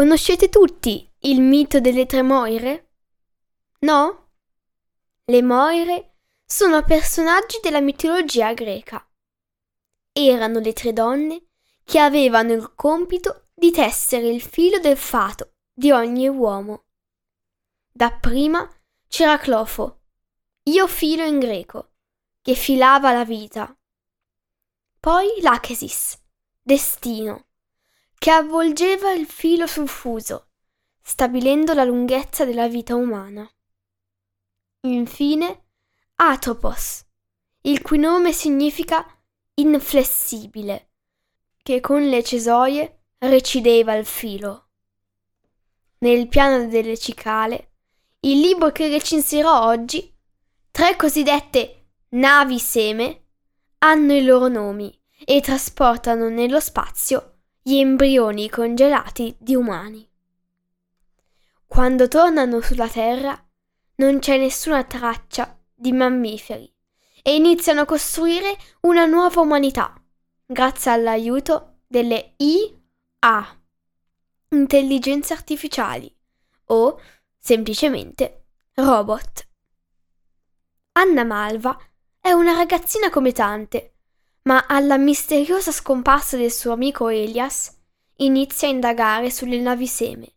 Conoscete tutti il mito delle tre Moire? No? Le Moire sono personaggi della mitologia greca. Erano le tre donne che avevano il compito di tessere il filo del fato di ogni uomo. Dapprima c'era Clofo, io filo in greco, che filava la vita. Poi l'Achesis, destino, che avvolgeva il filo sul fuso, stabilendo la lunghezza della vita umana. Infine, Atropos, il cui nome significa inflessibile, che con le cesoie recideva il filo. Nel piano delle cicale, il libro che recensirò oggi, tre cosiddette navi seme hanno i loro nomi e trasportano nello spazio gli embrioni congelati di umani. Quando tornano sulla Terra non c'è nessuna traccia di mammiferi e iniziano a costruire una nuova umanità grazie all'aiuto delle IA, intelligenze artificiali o semplicemente robot. Anna Malva è una ragazzina come tante ma alla misteriosa scomparsa del suo amico Elias inizia a indagare sulle navi seme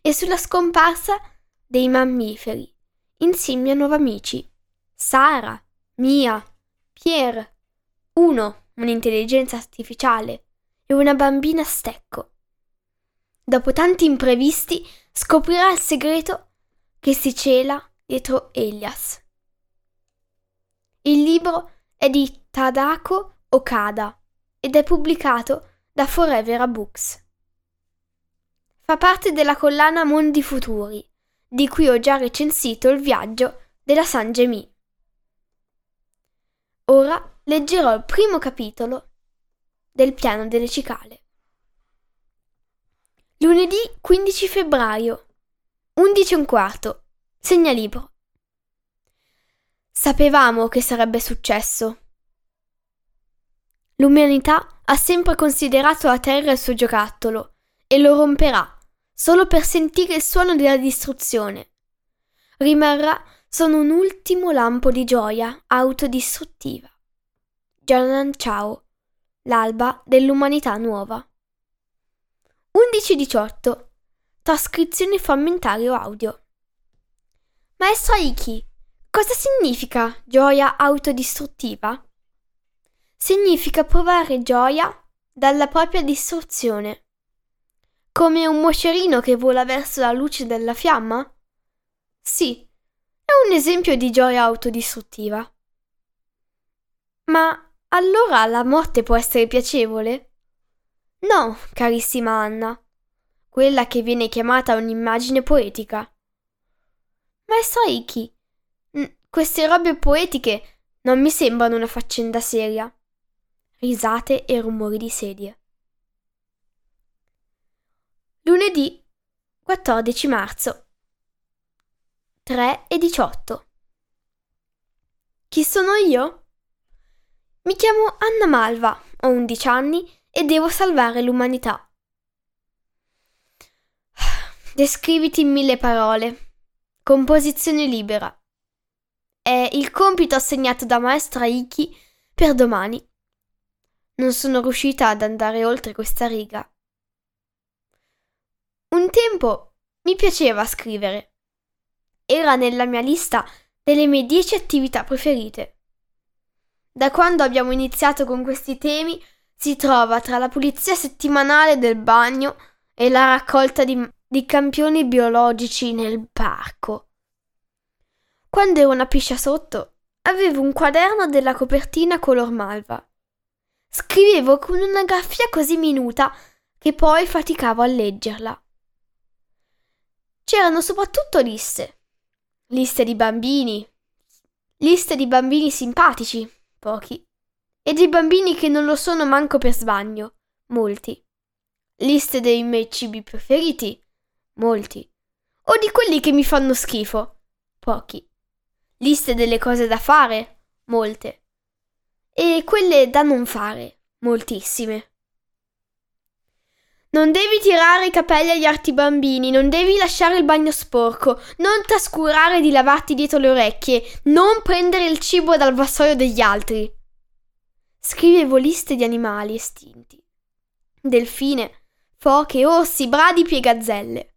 e sulla scomparsa dei mammiferi, insieme a nuovi amici, Sara, Mia, Pierre, uno, un'intelligenza artificiale, e una bambina stecco. Dopo tanti imprevisti scoprirà il segreto che si cela dietro Elias. Il libro è di Tadako Okada ed è pubblicato da Forever Books. Fa parte della collana Mondi Futuri, di cui ho già recensito il viaggio della San Gemi. Ora leggerò il primo capitolo del piano delle cicale. Lunedì 15 febbraio, 11 e un quarto, segnalibro. Sapevamo che sarebbe successo. L'umanità ha sempre considerato la Terra il suo giocattolo e lo romperà solo per sentire il suono della distruzione. Rimarrà solo un ultimo lampo di gioia autodistruttiva. Janan Chao, l'alba dell'umanità nuova. 11-18 Trascrizione frammentario audio. Maestra Iki, cosa significa gioia autodistruttiva? Significa provare gioia dalla propria distruzione. Come un moscerino che vola verso la luce della fiamma? Sì, è un esempio di gioia autodistruttiva. Ma allora la morte può essere piacevole? No, carissima Anna, quella che viene chiamata un'immagine poetica. Maestra Iki, queste robe poetiche non mi sembrano una faccenda seria risate e rumori di sedie. Lunedì 14 marzo 3 e 18 Chi sono io? Mi chiamo Anna Malva, ho 11 anni e devo salvare l'umanità. Descriviti in mille parole. Composizione libera. È il compito assegnato da maestra Iki per domani. Non sono riuscita ad andare oltre questa riga. Un tempo mi piaceva scrivere. era nella mia lista delle mie 10 attività preferite. Da quando abbiamo iniziato con questi temi si trova tra la pulizia settimanale del bagno e la raccolta di, di campioni biologici nel parco. Quando ero una piscia sotto, avevo un quaderno della copertina color malva. Scrivevo con una graffia così minuta che poi faticavo a leggerla. C'erano soprattutto liste. Liste di bambini. Liste di bambini simpatici, pochi. E di bambini che non lo sono manco per sbaglio, molti. Liste dei miei cibi preferiti, molti. O di quelli che mi fanno schifo, pochi. Liste delle cose da fare, molte. E quelle da non fare, moltissime. Non devi tirare i capelli agli arti bambini, non devi lasciare il bagno sporco, non trascurare di lavarti dietro le orecchie, non prendere il cibo dal vassoio degli altri. Scrivevo liste di animali estinti. Delfine, foche, orsi, bradipi e gazzelle.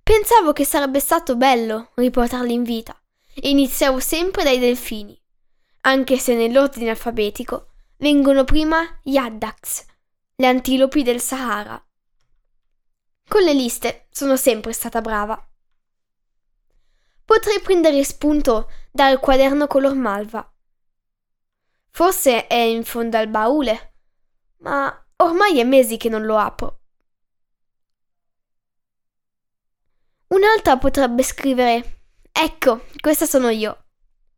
Pensavo che sarebbe stato bello riportarli in vita e iniziavo sempre dai delfini, anche se nell'ordine alfabetico vengono prima gli addax, le antilopi del Sahara. Con le liste sono sempre stata brava. Potrei prendere spunto dal quaderno color malva. Forse è in fondo al baule, ma ormai è mesi che non lo apro. Un'altra potrebbe scrivere Ecco, questa sono io.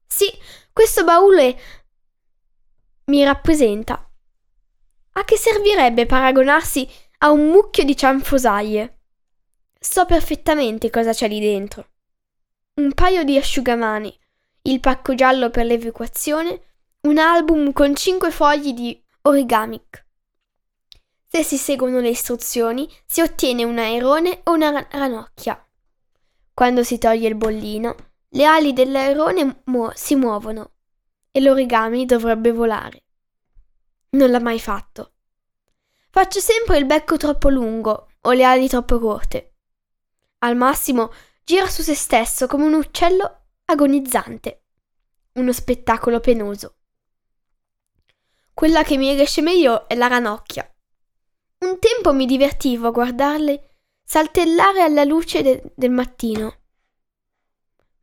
Sì, questo baule mi rappresenta. A che servirebbe paragonarsi a un mucchio di cianfrusaglie? So perfettamente cosa c'è lì dentro. Un paio di asciugamani, il pacco giallo per l'evacuazione, un album con cinque fogli di origamic. Se si seguono le istruzioni, si ottiene un airone o una ranocchia. Quando si toglie il bollino, le ali dell'airone mu- si muovono e l'origami dovrebbe volare. Non l'ha mai fatto. Faccio sempre il becco troppo lungo o le ali troppo corte. Al massimo gira su se stesso come un uccello agonizzante. Uno spettacolo penoso. Quella che mi riesce meglio è la ranocchia. Un tempo mi divertivo a guardarle saltellare alla luce de- del mattino.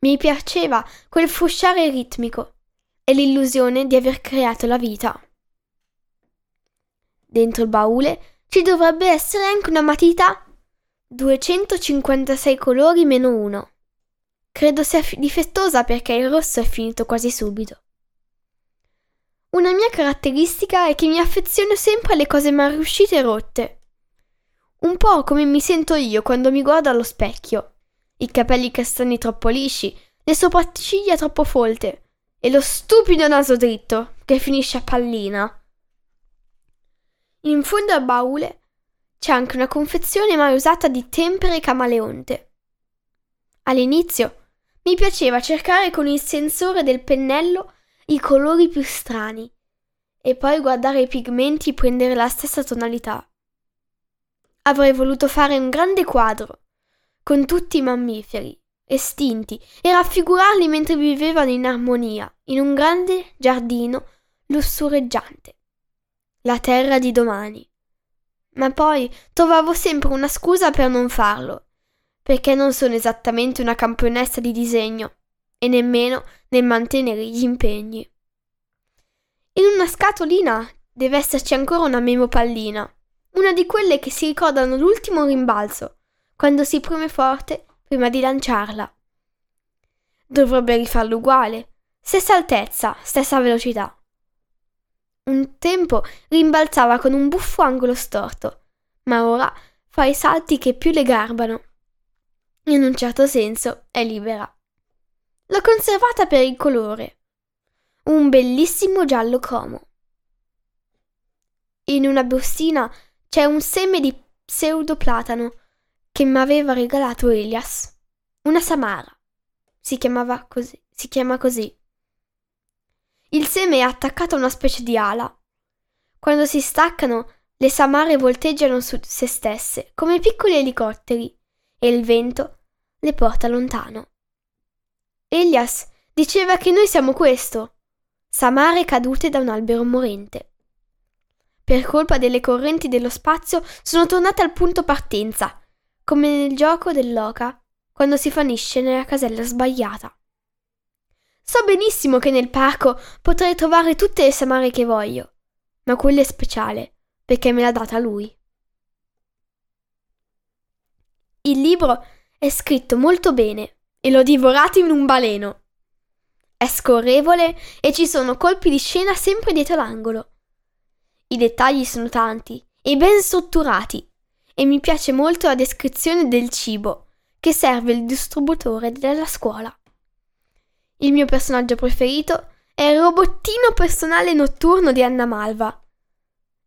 Mi piaceva quel frusciare ritmico e l'illusione di aver creato la vita. Dentro il baule ci dovrebbe essere anche una matita 256 colori meno uno. Credo sia difettosa perché il rosso è finito quasi subito. Una mia caratteristica è che mi affeziono sempre alle cose mal riuscite e rotte. Un po' come mi sento io quando mi guardo allo specchio. I capelli castani troppo lisci, le sopracciglia troppo folte e lo stupido naso dritto che finisce a pallina. In fondo al baule c'è anche una confezione mai usata di tempere camaleonte. All'inizio mi piaceva cercare con il sensore del pennello i colori più strani e poi guardare i pigmenti prendere la stessa tonalità. Avrei voluto fare un grande quadro con tutti i mammiferi estinti e raffigurarli mentre vivevano in armonia in un grande giardino lussureggiante la terra di domani. Ma poi trovavo sempre una scusa per non farlo, perché non sono esattamente una campionessa di disegno e nemmeno nel mantenere gli impegni. In una scatolina deve esserci ancora una memopallina, una di quelle che si ricordano l'ultimo rimbalzo, quando si preme forte prima di lanciarla. Dovrebbe rifarlo uguale, stessa altezza, stessa velocità. Un tempo rimbalzava con un buffo angolo storto, ma ora fa i salti che più le garbano. In un certo senso è libera. L'ho conservata per il colore. Un bellissimo giallo cromo. In una bustina c'è un seme di pseudoplatano che mi aveva regalato Elias. Una samara. Si chiamava così. Si chiama così. Il seme è attaccato a una specie di ala. Quando si staccano, le samare volteggiano su se stesse come piccoli elicotteri e il vento le porta lontano. Elias diceva che noi siamo questo, samare cadute da un albero morente. Per colpa delle correnti dello spazio sono tornata al punto partenza, come nel gioco dell'oca, quando si fanisce nella casella sbagliata. So benissimo che nel parco potrei trovare tutte le samare che voglio, ma quella è speciale, perché me l'ha data lui. Il libro è scritto molto bene e l'ho divorato in un baleno. È scorrevole e ci sono colpi di scena sempre dietro l'angolo. I dettagli sono tanti e ben strutturati e mi piace molto la descrizione del cibo che serve il distributore della scuola. Il mio personaggio preferito è il robottino personale notturno di Anna Malva.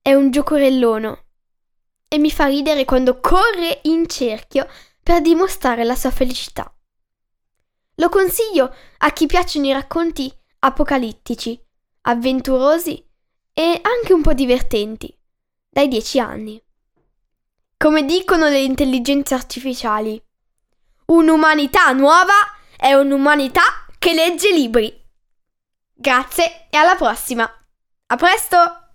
È un giocorellone e mi fa ridere quando corre in cerchio per dimostrare la sua felicità. Lo consiglio a chi piacciono i racconti apocalittici, avventurosi e anche un po' divertenti, dai dieci anni. Come dicono le intelligenze artificiali, un'umanità nuova è un'umanità che legge libri. Grazie e alla prossima. A presto!